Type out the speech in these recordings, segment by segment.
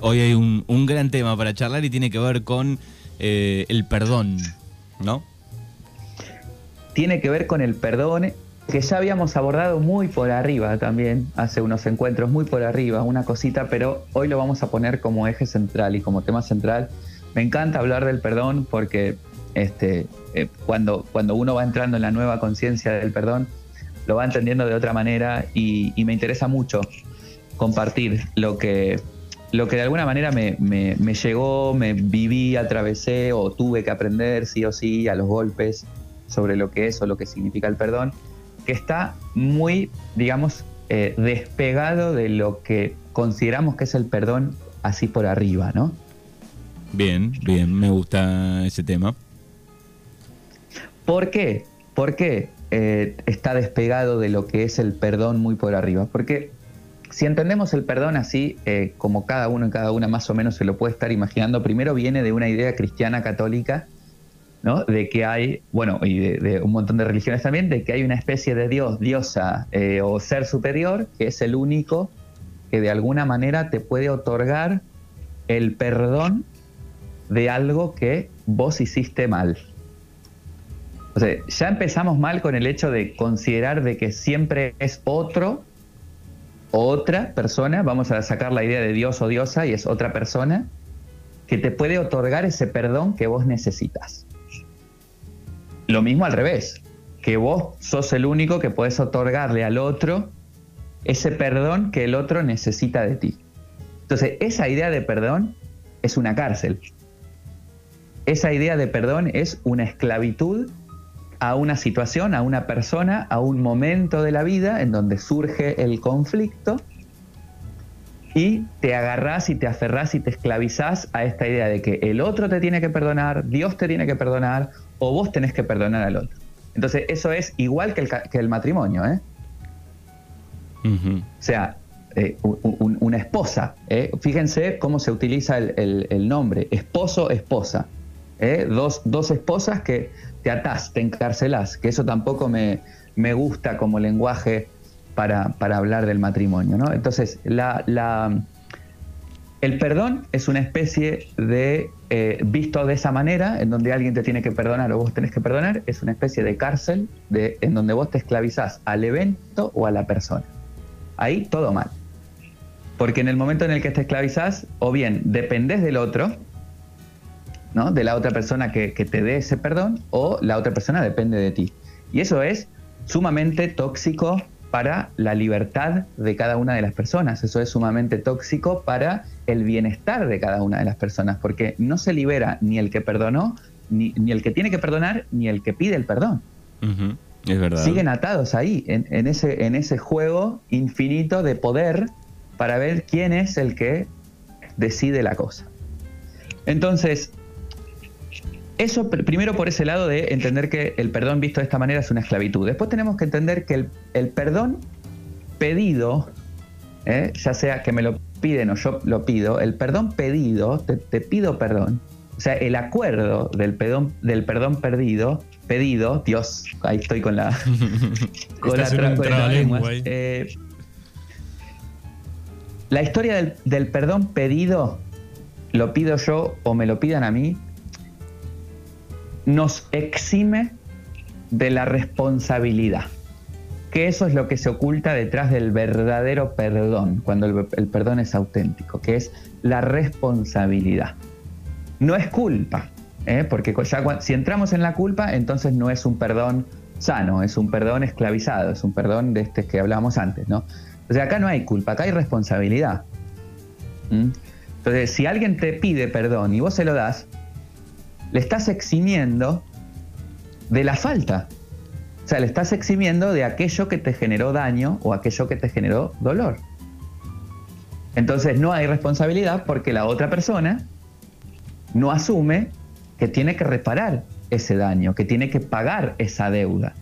Hoy hay un, gran tema para charlar y tiene que ver con eh, el perdón, ¿no? Tiene que ver con el perdón que ya habíamos abordado muy por arriba también, hace unos encuentros muy por arriba, una cosita, pero hoy lo vamos a poner como eje central y como tema central. Me encanta hablar del perdón porque este, eh, cuando, cuando uno va entrando en la nueva conciencia del perdón, lo va entendiendo de otra manera y, me interesa mucho compartir lo que, lo que de alguna manera me, me, me, llegó, me viví, atravesé o tuve que aprender sí o sí a los golpes sobre lo que es o lo que significa el perdón que está muy, digamos, eh, despegado de lo que consideramos que es el perdón así por arriba, ¿no? Bien, bien, me gusta ese tema. ¿Por qué? ¿Por qué eh, está despegado de lo que es el perdón muy por arriba? Porque si entendemos el perdón así, eh, como cada uno y cada una más o menos se lo puede estar imaginando, primero viene de una idea cristiana católica ¿no? De que hay, bueno, y de, un montón de religiones también, de que hay una especie de Dios, diosa eh, o ser superior, que es el único que de alguna manera te puede otorgar el perdón de algo que vos hiciste mal. O sea, ya empezamos mal con el hecho de considerar de que siempre es otro, otra persona, vamos a sacar la idea de Dios o diosa y es otra persona, que te puede otorgar ese perdón que vos necesitas. Lo mismo al revés, que vos sos el único que podés otorgarle al otro ese perdón que el otro necesita de ti. Entonces, esa idea de perdón es una cárcel. Esa idea de perdón es una esclavitud a una situación, a una persona, a un momento de la vida en donde surge el conflicto y te agarrás y te aferrás y te esclavizás a esta idea de que el otro te tiene que perdonar, Dios te tiene que perdonar o vos tenés que perdonar al otro. Entonces eso es igual que el, que el matrimonio. ¿eh? O sea, eh, una esposa, ¿eh? fíjense cómo se utiliza el, nombre, esposo, esposa. ¿eh? Dos, dos, esposas que te atás, te encarcelás, que eso tampoco me, me gusta como lenguaje para, hablar del matrimonio. ¿no? Entonces, la, el perdón es una especie de, eh, visto de esa manera, en donde alguien te tiene que perdonar o vos tenés que perdonar, es una especie de cárcel de, en donde vos te esclavizás al evento o a la persona. Ahí todo mal. Porque en el momento en el que te esclavizás, o bien dependés del otro, ¿no? de la otra persona que, que te dé ese perdón, o la otra persona depende de ti. Y eso es sumamente tóxico para la libertad de cada una de las personas. Eso es sumamente tóxico para el bienestar de cada una de las personas, porque no se libera ni el que perdonó, ni, el que tiene que perdonar, ni el que pide el perdón. Es verdad. Siguen atados ahí, en, ese, en ese juego infinito de poder para ver quién es el que decide la cosa. Entonces, eso primero por ese lado de entender que el perdón visto de esta manera es una esclavitud. Después tenemos que entender que el, perdón pedido, ¿eh? ya sea que me lo piden o yo lo pido, el perdón pedido, te, pido perdón, o sea, el acuerdo del perdón, del perdón perdido, pedido, Dios, ahí estoy con la, con la, lengua. Eh, la historia del, del perdón pedido, lo pido yo o me lo pidan a mí, nos exime de la responsabilidad. Que eso es lo que se oculta detrás del verdadero perdón, cuando el, perdón es auténtico, que es la responsabilidad. No es culpa, ¿eh? porque si entramos en la culpa, entonces no es un perdón sano, es un perdón esclavizado, es un perdón de este que hablábamos antes, ¿no? O sea, acá no hay culpa, acá hay responsabilidad. ¿Mm? Entonces, si alguien te pide perdón y vos se lo das, le estás eximiendo de la falta. O sea, le estás eximiendo de aquello que te generó daño o aquello que te generó dolor. Entonces no hay responsabilidad porque la otra persona no asume que tiene que reparar ese daño, que tiene que pagar esa deuda,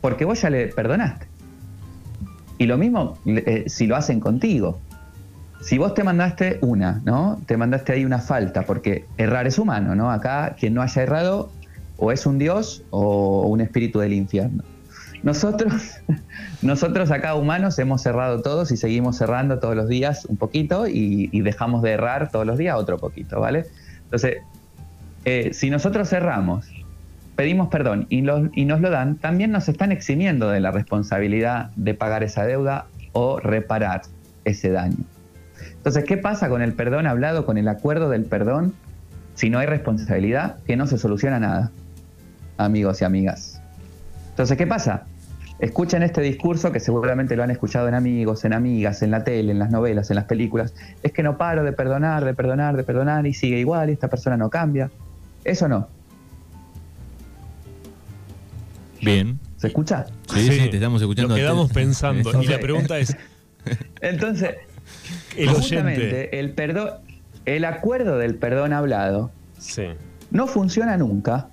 porque vos ya le perdonaste. Y lo mismo eh, si lo hacen contigo si vos te mandaste una, ¿no? Te mandaste ahí una falta, porque errar es humano, ¿no? Acá quien no haya errado o es un dios o un espíritu del infierno. nosotros, nosotros acá humanos hemos cerrado todos y seguimos cerrando todos los días un poquito y, dejamos de errar todos los días otro poquito, ¿vale? Entonces, eh, si nosotros cerramos, pedimos perdón y, y nos lo dan, también nos están eximiendo de la responsabilidad de pagar esa deuda o reparar ese daño. Entonces, ¿qué pasa con el perdón hablado, con el acuerdo del perdón? Si no hay responsabilidad, que no se soluciona nada, amigos y amigas. Entonces, ¿qué pasa? Escuchen este discurso que seguramente lo han escuchado en amigos, en amigas, en la tele, en las novelas, en las películas. Es que no paro de perdonar, de perdonar, de perdonar y sigue igual y esta persona no cambia. Eso no. Bien. ¿Se escucha? Sí, sí, te estamos escuchando. Nos quedamos pensando. Y la pregunta es. Entonces, el justamente el perdón, el acuerdo del perdón hablado no funciona nunca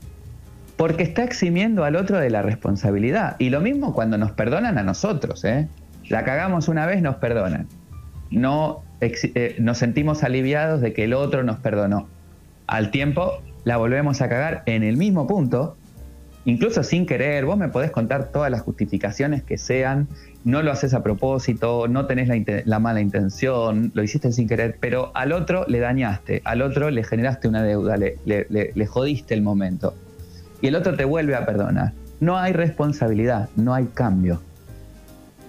porque está eximiendo al otro de la responsabilidad. Y lo mismo cuando nos perdonan a nosotros. ¿eh? La cagamos una vez, nos perdonan. No eh, nos sentimos aliviados de que el otro nos perdonó. Al tiempo la volvemos a cagar en el mismo punto incluso sin querer, vos me podés contar todas las justificaciones que sean, no lo haces a propósito, no tenés la, mala intención, lo hiciste sin querer, pero al otro le dañaste, al otro le generaste una deuda, le, le, jodiste el momento. Y el otro te vuelve a perdonar. No hay responsabilidad, no hay cambio.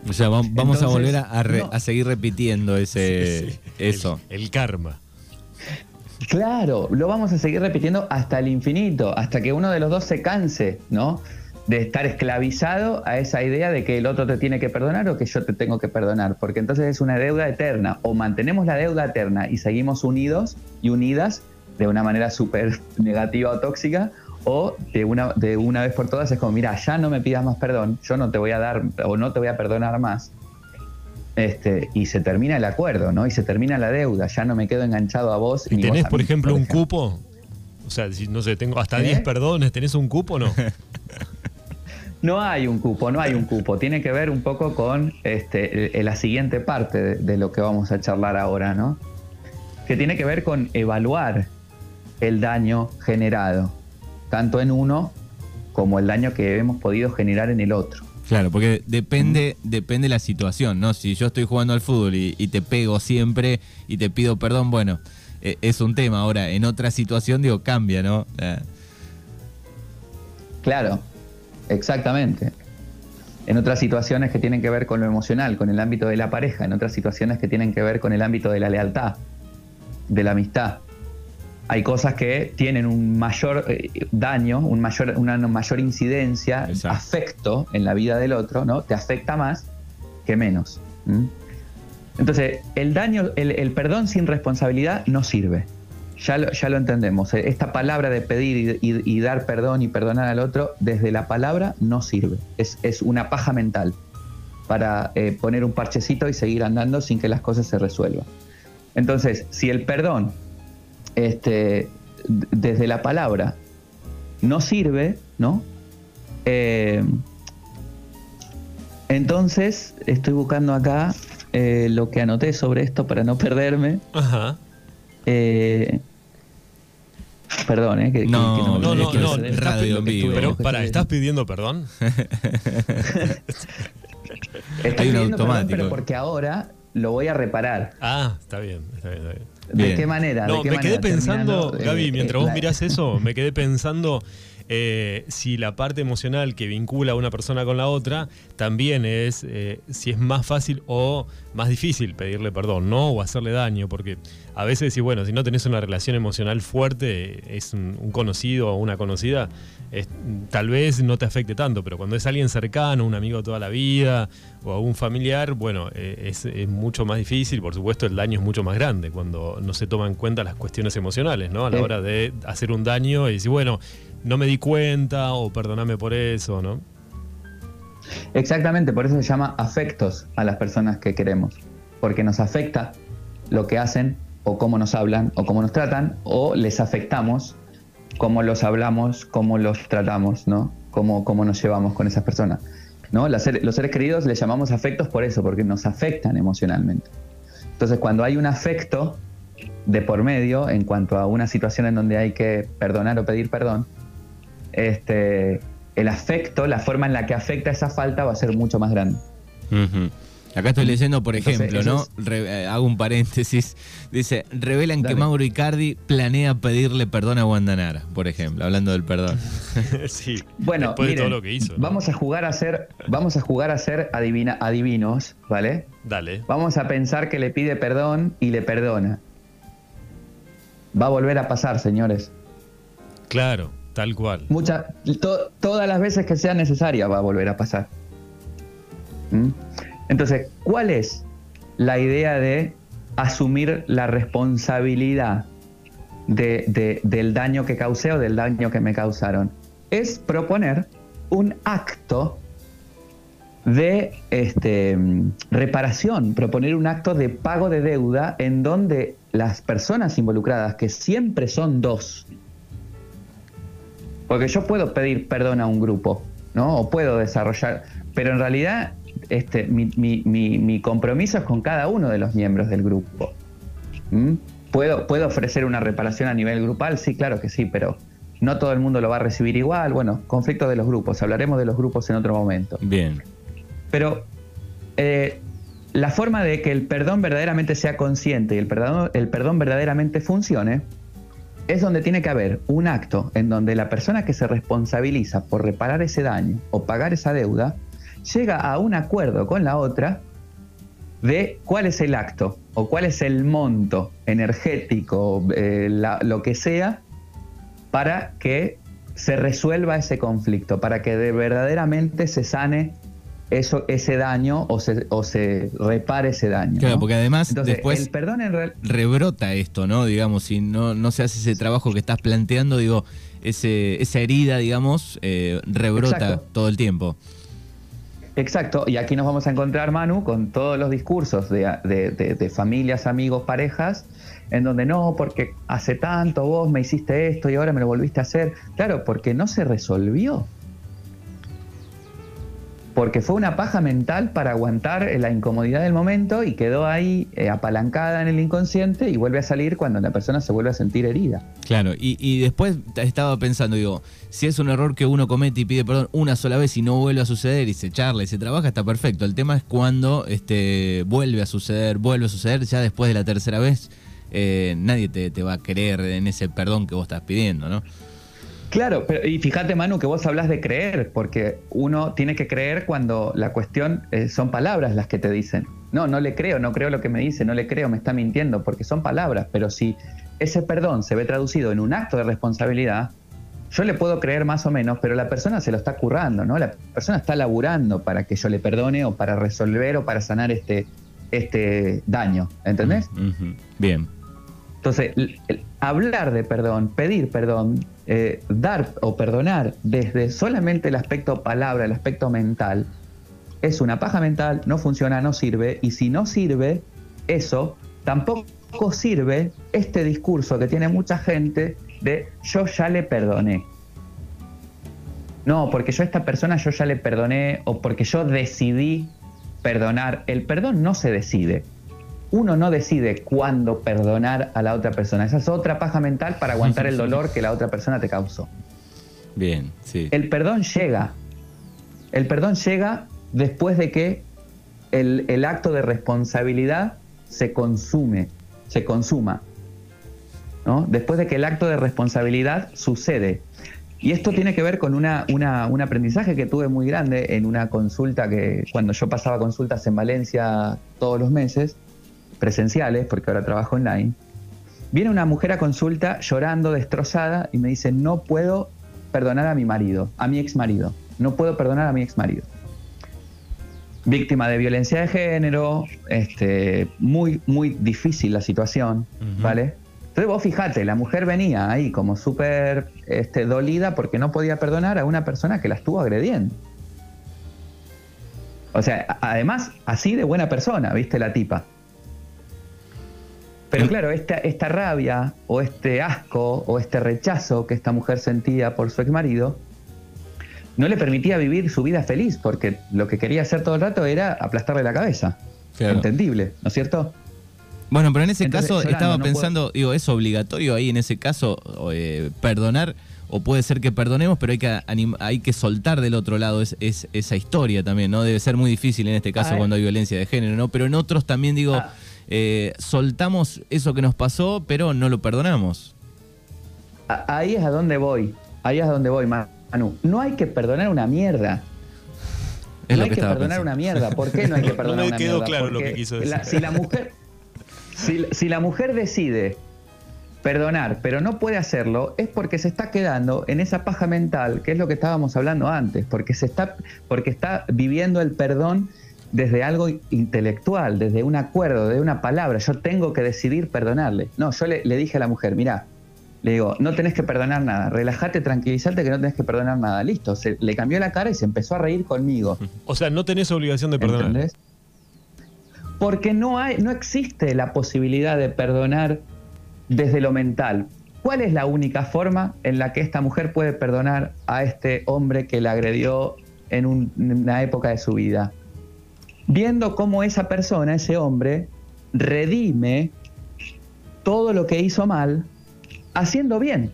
O sea, vamos a volver a, seguir repitiendo ese, eso. el karma. Claro, lo vamos a seguir repitiendo hasta el infinito, hasta que uno de los dos se canse, ¿no? De estar esclavizado a esa idea de que el otro te tiene que perdonar o que yo te tengo que perdonar, porque entonces es una deuda eterna. O mantenemos la deuda eterna y seguimos unidos y unidas de una manera súper negativa o tóxica, o de una, de una vez por todas es como, mira, ya no me pidas más perdón, yo no te voy a dar o no te voy a perdonar más, este, y se termina el acuerdo, ¿no? Y se termina la deuda, ya no me quedo enganchado a vos. ¿Y tenés, por ejemplo, un cupo? O sea, si no sé, tengo hasta 10 ¿Eh? perdones, ¿tenés un cupo o no? no hay un cupo, no hay un cupo. Tiene que ver un poco con este, la siguiente parte de, de lo que vamos a charlar ahora, ¿no? Que tiene que ver con evaluar el daño generado, tanto en uno como el daño que hemos podido generar en el otro. Claro, porque depende, depende la situación, ¿no? Si yo estoy jugando al fútbol y, te pego siempre y te pido perdón, bueno, e, es un tema. Ahora, en otra situación, digo, cambia, ¿no? Claro, exactamente. En otras situaciones que tienen que ver con lo emocional, con el ámbito de la pareja, en otras situaciones que tienen que ver con el ámbito de la lealtad, de la amistad hay cosas que tienen un mayor eh, daño, un mayor, una mayor incidencia, afecto en la vida del otro, ¿no? Te afecta más que menos. Entonces, el daño, el, perdón sin responsabilidad no sirve. Ya lo, ya lo entendemos. Esta palabra de pedir y, dar perdón y perdonar al otro, desde la palabra no sirve. Es, una paja mental para eh, poner un parchecito y seguir andando sin que las cosas se resuelvan. Entonces, si el perdón este, desde la palabra no sirve, ¿no? Eh, entonces, estoy buscando acá eh, lo que anoté sobre esto para no perderme. Ajá. Eh, perdón, ¿eh? Que, no, no, no, no, radio vivo. Pero para, ¿estás pidiendo perdón? Estoy Hay un automático. pero porque ahora lo voy a reparar. Ah, está bien, está bien, está bien. ¿De qué manera? No, me quedé pensando, Gaby, mientras vos mirás eso, me quedé pensando eh, si la parte emocional que vincula a una persona con la otra también es eh, si es más fácil o más difícil pedirle perdón, ¿no? O hacerle daño, porque a veces, si bueno, si no tenés una relación emocional fuerte, es un, conocido o una conocida, tal vez no te afecte tanto, pero cuando es alguien cercano, un amigo de toda la vida o un familiar, bueno, eh, es, mucho más difícil, por supuesto el daño es mucho más grande cuando no se toman en cuenta las cuestiones emocionales, ¿no? A la hora de hacer un daño y decir, bueno, no me di cuenta o perdóname por eso, ¿no? Exactamente, por eso se llama afectos a las personas que queremos, porque nos afecta lo que hacen o cómo nos hablan o cómo nos tratan o les afectamos cómo los hablamos, cómo los tratamos, ¿no? Cómo, cómo nos llevamos con esas personas. ¿no? los seres queridos les llamamos afectos por eso, porque nos afectan emocionalmente. Entonces, cuando hay un afecto de por medio en cuanto a una situación en donde hay que perdonar o pedir perdón, este, el afecto, la forma en la que afecta esa falta va a ser mucho más grande. Acá estoy leyendo, por ejemplo, ¿no? Eh, hago un paréntesis. Dice, revelan que Mauro Icardi planea pedirle perdón a Guandanara, por ejemplo, hablando del perdón. sí. Bueno, después de todo lo que hizo. Vamos a jugar a ser, vamos a jugar a ser adivina, adivinos, ¿vale? Dale. Vamos a pensar que le pide perdón y le perdona. Va a volver a pasar, señores. Claro, tal cual. Muchas, todas las veces que sea necesaria va a volver a pasar. ¿Mm? Entonces, ¿cuál es la idea de asumir la responsabilidad del daño que causé o del daño que me causaron? Es proponer un acto de este, reparación, proponer un acto de pago de deuda en donde las personas involucradas, que siempre son dos, porque yo puedo pedir perdón a un grupo, ¿no? O puedo desarrollar, pero en realidad este, mi, compromiso es con cada uno de los miembros del grupo. ¿Mm? ¿Puedo, ¿Puedo ofrecer una reparación a nivel grupal? Sí, claro que sí, pero no todo el mundo lo va a recibir igual. Bueno, conflicto de los grupos, hablaremos de los grupos en otro momento. Bien. Pero eh, la forma de que el perdón verdaderamente sea consciente y el perdón, el perdón verdaderamente funcione es donde tiene que haber un acto en donde la persona que se responsabiliza por reparar ese daño o pagar esa deuda llega a un acuerdo con la otra de cuál es el acto o cuál es el monto energético, eh, lo que sea, para que se resuelva ese conflicto, para que de verdaderamente se sane eso, ese daño o se, o se repare ese daño. Claro, porque además después el perdón rebrota esto, ¿no? Digamos, si no, no se hace ese trabajo que estás planteando, digo, ese, esa herida, digamos, eh, rebrota todo el tiempo. Exacto, y aquí nos vamos a encontrar, Manu, con todos los discursos de, familias, amigos, parejas, en donde no, porque hace tanto vos me hiciste esto y ahora me lo volviste a hacer. Claro, porque no se resolvió porque fue una paja mental para aguantar la incomodidad del momento y quedó ahí eh, apalancada en el inconsciente y vuelve a salir cuando la persona se vuelve a sentir herida. Claro, y, después estaba pensando, digo, si es un error que uno comete y pide perdón una sola vez y no vuelve a suceder y se charla y se trabaja, está perfecto. El tema es cuando este, vuelve a suceder, vuelve a suceder, ya después de la tercera vez, eh, nadie te, te va a creer en ese perdón que vos estás pidiendo, ¿no? Claro, pero, y fíjate Manu que vos hablas de creer, porque uno tiene que creer cuando la cuestión eh, son palabras las que te dicen. No, no le creo, no creo lo que me dice, no le creo, me está mintiendo, porque son palabras, pero si ese perdón se ve traducido en un acto de responsabilidad, yo le puedo creer más o menos, pero la persona se lo está currando, ¿no? La persona está laburando para que yo le perdone o para resolver o para sanar este, este daño, ¿entendés? Bien. Entonces, hablar de perdón, pedir perdón, eh, dar o perdonar desde solamente el aspecto palabra, el aspecto mental, es una paja mental, no funciona, no sirve, y si no sirve, eso tampoco sirve este discurso que tiene mucha gente de yo ya le perdoné. No, porque yo a esta persona yo ya le perdoné o porque yo decidí perdonar. El perdón no se decide uno no decide cuándo perdonar a la otra persona. Esa es otra paja mental para aguantar el dolor que la otra persona te causó. Bien, sí. El perdón llega. El perdón llega después de que el, acto de responsabilidad se consume, se consuma. ¿no? Después de que el acto de responsabilidad sucede. Y esto tiene que ver con una, un aprendizaje que tuve muy grande en una consulta que cuando yo pasaba consultas en Valencia todos los meses, presenciales, porque ahora trabajo online, viene una mujer a consulta llorando, destrozada, y me dice, no puedo perdonar a mi marido, a mi ex marido, no puedo perdonar a mi ex marido. Víctima de violencia de género, este, muy, muy difícil la situación, ¿vale? Entonces vos fijate, la mujer venía ahí como súper este, dolida porque no podía perdonar a una persona que la estuvo agrediendo. O sea, además, así de buena persona, viste la tipa. Pero claro, esta, esta rabia o este asco o este rechazo que esta mujer sentía por su ex marido no le permitía vivir su vida feliz porque lo que quería hacer todo el rato era aplastarle la cabeza. Entendible, ¿no es cierto? Bueno, pero en ese caso estaba pensando, digo, ¿es obligatorio ahí en ese caso eh, perdonar o puede ser que perdonemos, pero hay que, hay que soltar del otro lado es, esa historia también, ¿no? Debe ser muy difícil en este caso cuando hay violencia de género, ¿no? Pero en otros también digo, ah. Eh, soltamos eso que nos pasó, pero no lo perdonamos. Ahí es a donde voy, ahí es a donde voy, Manu. No hay que perdonar una mierda. no hay que, perdonar una mierda. ¿Por qué no hay que perdonar una mierda? claro lo que quiso decir. si la mujer, si la mujer decide perdonar, pero no puede hacerlo, es porque se está quedando en esa paja mental, que es lo que estábamos hablando antes, porque, se está, porque está viviendo el perdón desde algo intelectual, desde un acuerdo, desde una palabra. Yo tengo que decidir perdonarle. No, yo le, dije a la mujer, mira, le digo, no tenés que perdonar nada, relájate, tranquilízate que no tenés que perdonar nada. Listo, se, le cambió la cara y se empezó a reír conmigo. O sea, no tenés obligación de perdonar. Porque no, hay, no existe la posibilidad de perdonar desde lo mental. ¿Cuál es la única forma en la que esta mujer puede perdonar a este hombre que la agredió en, una época de su vida? Viendo cómo esa persona, ese hombre, redime todo lo que hizo mal haciendo bien.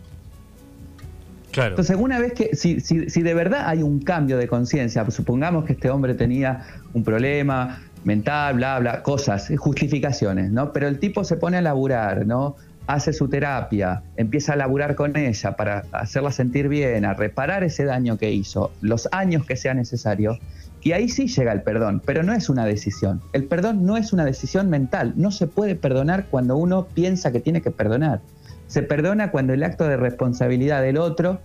Claro. Entonces, una vez que, si, si de verdad hay un cambio de conciencia, supongamos que este hombre tenía un problema mental, bla, bla, cosas, justificaciones, ¿no? Pero el tipo se pone a laburar, ¿no? hace su terapia, empieza a laburar con ella para hacerla sentir bien, a reparar ese daño que hizo, los años que sea necesario, y ahí sí llega el perdón, pero no es una decisión. El perdón no es una decisión mental, no se puede perdonar cuando uno piensa que tiene que perdonar. Se perdona cuando el acto de responsabilidad del otro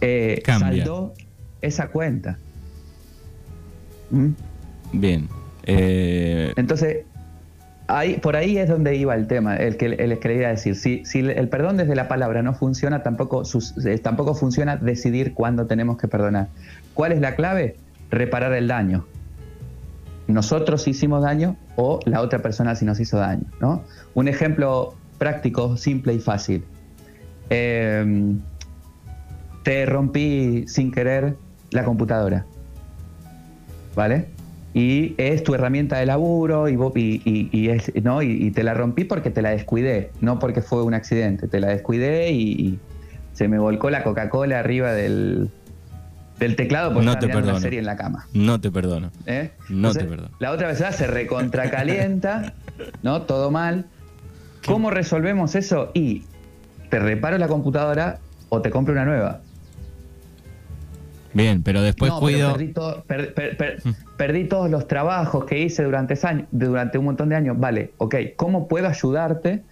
eh, saldó esa cuenta. ¿Mm? Bien. Eh, Entonces, Ahí, por ahí es donde iba el tema, el que les quería decir. Si, si, el perdón desde la palabra no funciona, tampoco, eh, tampoco funciona decidir cuándo tenemos que perdonar. ¿Cuál es la clave? Reparar el daño. Nosotros hicimos daño o la otra persona si nos hizo daño. ¿no? Un ejemplo práctico, simple y fácil. Em, te rompí sin querer la computadora. ¿Vale? y es tu herramienta de laburo y, ¿no? Y, te la rompí porque te la descuidé, no porque fue un accidente, te la descuidé y, se me volcó la Coca-Cola arriba del, del teclado porque no te perdono. una serie en la cama. No te perdono. ¿Eh? No te perdono. La otra vez se recontracalienta, ¿no? Todo mal. ¿Cómo resolvemos eso? Y te reparo la computadora o te compro una nueva. Bien, pero después cuido. Mm. Perdí, todos los trabajos que hice durante, durante un montón de años. Vale, ok, ¿cómo puedo ayudarte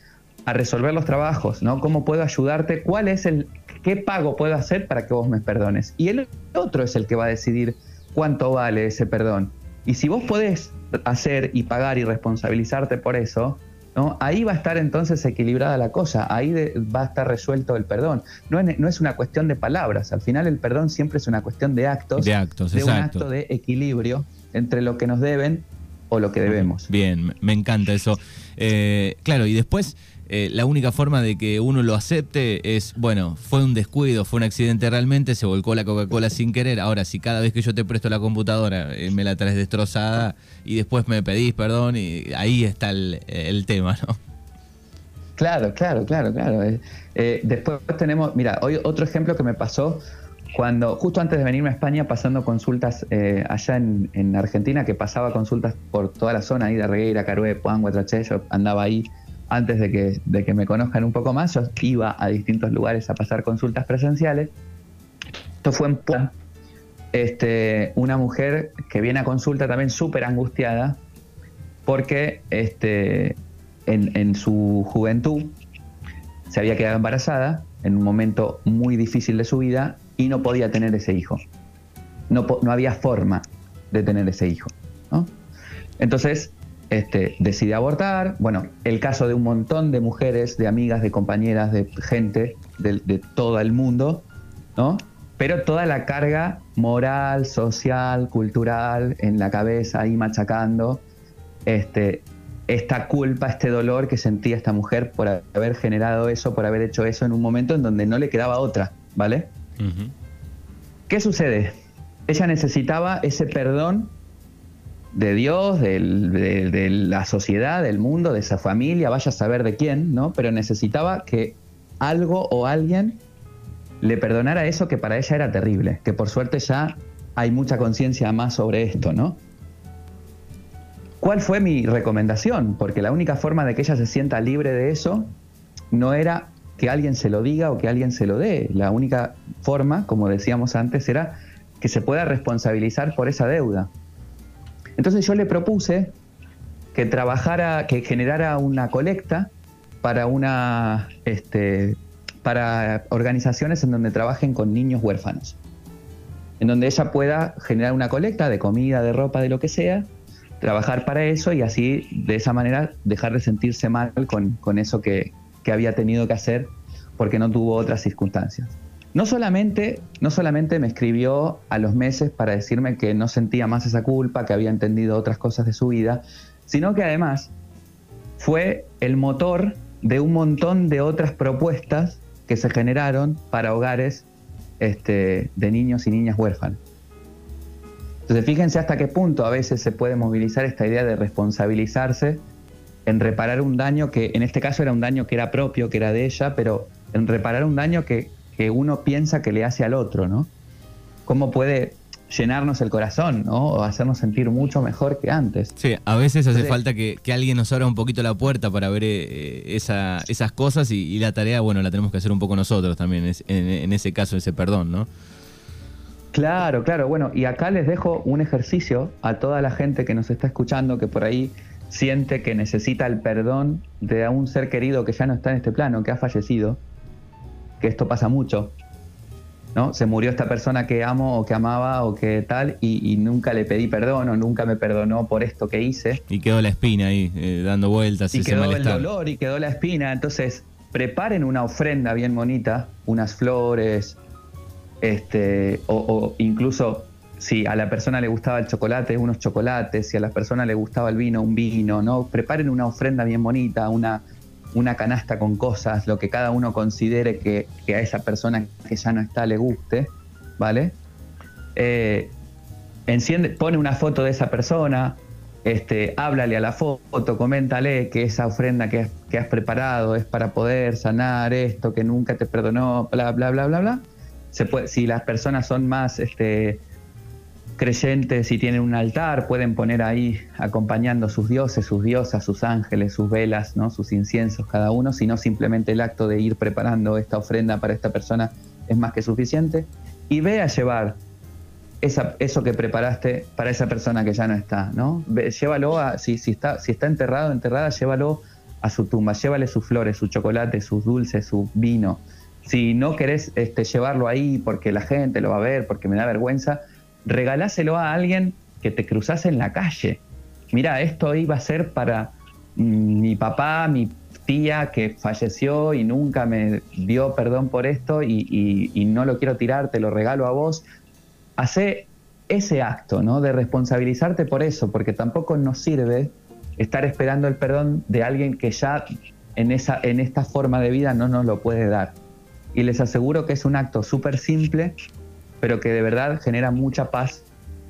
a resolver los trabajos? ¿no? ¿Cómo puedo ayudarte? ¿Cuál es el. ¿Qué pago puedo hacer para que vos me perdones? Y el otro es el que va a decidir cuánto vale ese perdón. Y si vos podés hacer y pagar y responsabilizarte por eso, ¿no? Ahí va a estar entonces equilibrada la cosa, ahí va a estar resuelto el perdón. No es, no es, una cuestión de palabras, al final el perdón siempre es una cuestión de actos, de, actos, de un acto de equilibrio entre lo que nos deben o lo que debemos. Bien, me encanta eso. Eh, claro, y después eh, la única forma de que uno lo acepte es, bueno, fue un descuido, fue un accidente realmente, se volcó la Coca-Cola sin querer. Ahora, si cada vez que yo te presto la computadora eh, me la traes destrozada y después me pedís perdón, y ahí está el, tema, ¿no? Claro, claro, claro, claro. Eh, después tenemos, mira, hoy otro ejemplo que me pasó cuando, justo antes de venirme a España, pasando consultas allá en, Argentina, que pasaba consultas por toda la zona ahí de Regueira, Carué, Puan, Guatraché, yo andaba ahí antes de que, de que me conozcan un poco más, yo iba a distintos lugares a pasar consultas presenciales. Esto fue en Puan. Este, una mujer que viene a consulta también súper angustiada porque este, en, su juventud se había quedado embarazada en un momento muy difícil de su vida y no podía tener ese hijo. No, no había forma de tener ese hijo. Entonces este, decide abortar. Bueno, el caso de un montón de mujeres, de amigas, de compañeras, de gente de, todo el mundo, ¿no? Pero toda la carga moral, social, cultural en la cabeza ahí machacando este, esta culpa, este dolor que sentía esta mujer por haber generado eso, por haber hecho eso en un momento en donde no le quedaba otra, ¿vale? ¿Qué sucede? Ella necesitaba ese perdón de Dios, de, la sociedad, del mundo, de esa familia, vaya a saber de quién, ¿no? Pero necesitaba que algo o alguien le perdonara eso que para ella era terrible, que por suerte ya hay mucha conciencia más sobre esto, ¿no? ¿Cuál fue mi recomendación? Porque la única forma de que ella se sienta libre de eso no era que alguien se lo diga o que alguien se lo dé. La única forma, como decíamos antes, era que se pueda responsabilizar por esa deuda. Entonces yo le propuse que trabajara, que generara una colecta para una este, para organizaciones en donde trabajen con niños huérfanos. En donde ella pueda generar una colecta de comida, de ropa, de lo que sea, trabajar para eso y así de esa manera dejar de sentirse mal con, eso que, había tenido que hacer porque no tuvo otras circunstancias. No solamente, no solamente me escribió a los meses para decirme que no sentía más esa culpa, que había entendido otras cosas de su vida, sino que además fue el motor de un montón de otras propuestas que se generaron para hogares este, de niños y niñas huérfanos. Entonces fíjense hasta qué punto a veces se puede movilizar esta idea de responsabilizarse en reparar un daño que en este caso era un daño que era propio, que era de ella, pero en reparar un daño que, uno piensa que le hace al otro, ¿no? ¿Cómo puede llenarnos el corazón, ¿no? O hacernos sentir mucho mejor que antes. Sí, a veces hace falta que, alguien nos abra un poquito la puerta para ver eh, esas cosas y, la tarea, bueno, la tenemos que hacer un poco nosotros también, en, en ese caso, ese perdón, ¿no? Claro, claro. Bueno, y acá les dejo un ejercicio a toda la gente que nos está escuchando, que por ahí siente que necesita el perdón de un ser querido que ya no está en este plano, que ha fallecido, que esto pasa mucho, ¿no? Se murió esta persona que amo o que amaba o que tal y, nunca le pedí perdón o nunca me perdonó por esto que hice. Y quedó la espina ahí, eh, dando vueltas. Y quedó el dolor y quedó la espina. Entonces, preparen una ofrenda bien bonita, unas flores, este, o, incluso si a la persona le gustaba el chocolate, unos chocolates, si a la persona le gustaba el vino, un vino, ¿no? Preparen una ofrenda bien bonita, una, una canasta con cosas, lo que cada uno considere que, a esa persona que ya no está le guste, ¿vale? Eh, enciende, pone una foto de esa persona, este, háblale a la foto, coméntale que esa ofrenda que, has preparado es para poder sanar esto, que nunca te perdonó, bla, bla, bla, bla, bla si las personas son más este, creyentes y tienen un altar, pueden poner ahí acompañando sus dioses, sus diosas, sus ángeles, sus velas, ¿no? sus inciensos cada uno, sino simplemente el acto de ir preparando esta ofrenda para esta persona es más que suficiente. Y ve a llevar esa, eso que preparaste para esa persona que ya no está, ¿no? llévalo a, si, si, está, si está enterrado, enterrada, llévalo a su tumba, llévale sus flores, su chocolate, sus dulces, su vino, si no querés este, llevarlo ahí porque la gente lo va a ver, porque me da vergüenza, regaláselo a alguien que te cruzase en la calle. Mira, esto iba a ser para mm, mi papá, mi tía que falleció y nunca me dio perdón por esto y, no lo quiero tirar, te lo regalo a vos. Hace ese acto, ¿no? De responsabilizarte por eso, porque tampoco nos sirve estar esperando el perdón de alguien que ya en, esa, en esta forma de vida no nos lo puede dar y les aseguro que es un acto súper simple, pero que de verdad genera mucha paz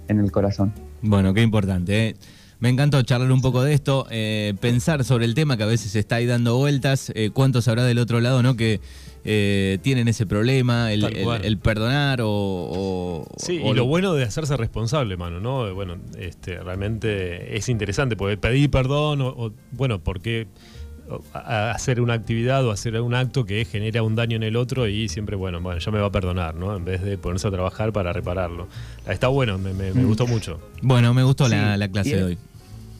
en el corazón. Bueno, qué importante. ¿eh? Me encantó charlar un poco de esto, eh, pensar sobre el tema que a veces está ahí dando vueltas, eh, cuántos habrá del otro lado, ¿no? Que tienen ese problema, el, perdonar o, Sí, y lo, bueno de hacerse responsable, mano, ¿no? Bueno, este, realmente es interesante, porque pedir perdón o, o bueno, porque hacer una actividad o hacer un acto que genera un daño en el otro y siempre, bueno, bueno, ya me va a perdonar, ¿no? En vez de ponerse a trabajar para repararlo. Está bueno, me, mm. gustó mucho. Bueno, me gustó la, clase de hoy.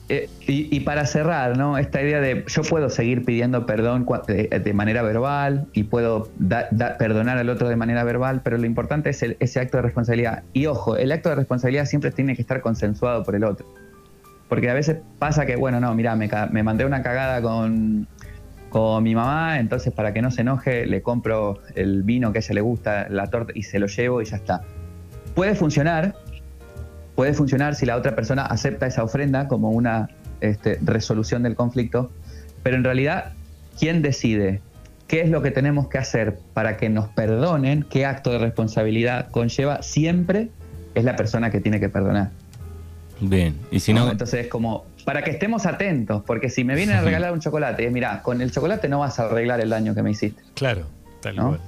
Eh, y, para cerrar, ¿no? Esta idea de yo puedo seguir pidiendo perdón de, manera verbal y puedo perdonar al otro de manera verbal, pero lo importante es ese acto de responsabilidad. Y ojo, el acto de responsabilidad siempre tiene que estar consensuado por el otro. Porque a veces pasa que, bueno, no, mira, me, mandé una cagada con, mi mamá, entonces para que no se enoje le compro el vino que a ella le gusta, la torta, y se lo llevo y ya está. Puede funcionar, puede funcionar si la otra persona acepta esa ofrenda como una este, resolución del conflicto, pero en realidad, ¿quién decide qué es lo que tenemos que hacer para que nos perdonen, qué acto de responsabilidad conlleva? Siempre es la persona que tiene que perdonar. Bien, y si no... Entonces es como, para que estemos atentos, porque si me vienen a regalar un chocolate, mira, con el chocolate no vas a arreglar el daño que me hiciste. Claro.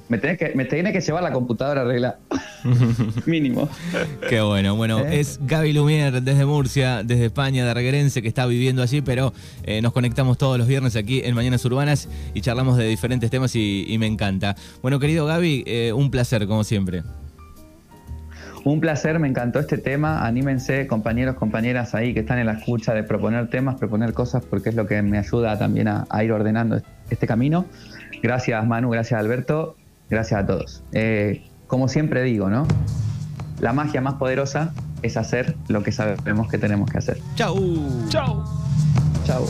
Me tenés que, me que llevar la computadora arreglada. Mínimo. Qué bueno. Bueno, ¿Eh? es Gaby Lumier desde Murcia, desde España, de Reguerense, que está viviendo allí, pero eh, nos conectamos todos los viernes aquí en Mañanas Urbanas y charlamos de diferentes temas y, me encanta. Bueno, querido Gaby, eh, un placer, como siempre. Un placer, me encantó este tema. Anímense, compañeros, compañeras ahí que están en la escucha de proponer temas, proponer cosas, porque es lo que me ayuda también a, ir ordenando este camino. Gracias Manu, gracias Alberto, gracias a todos. Eh, como siempre digo, ¿no? La magia más poderosa es hacer lo que sabemos que tenemos que hacer. Chau. Chau. Chau.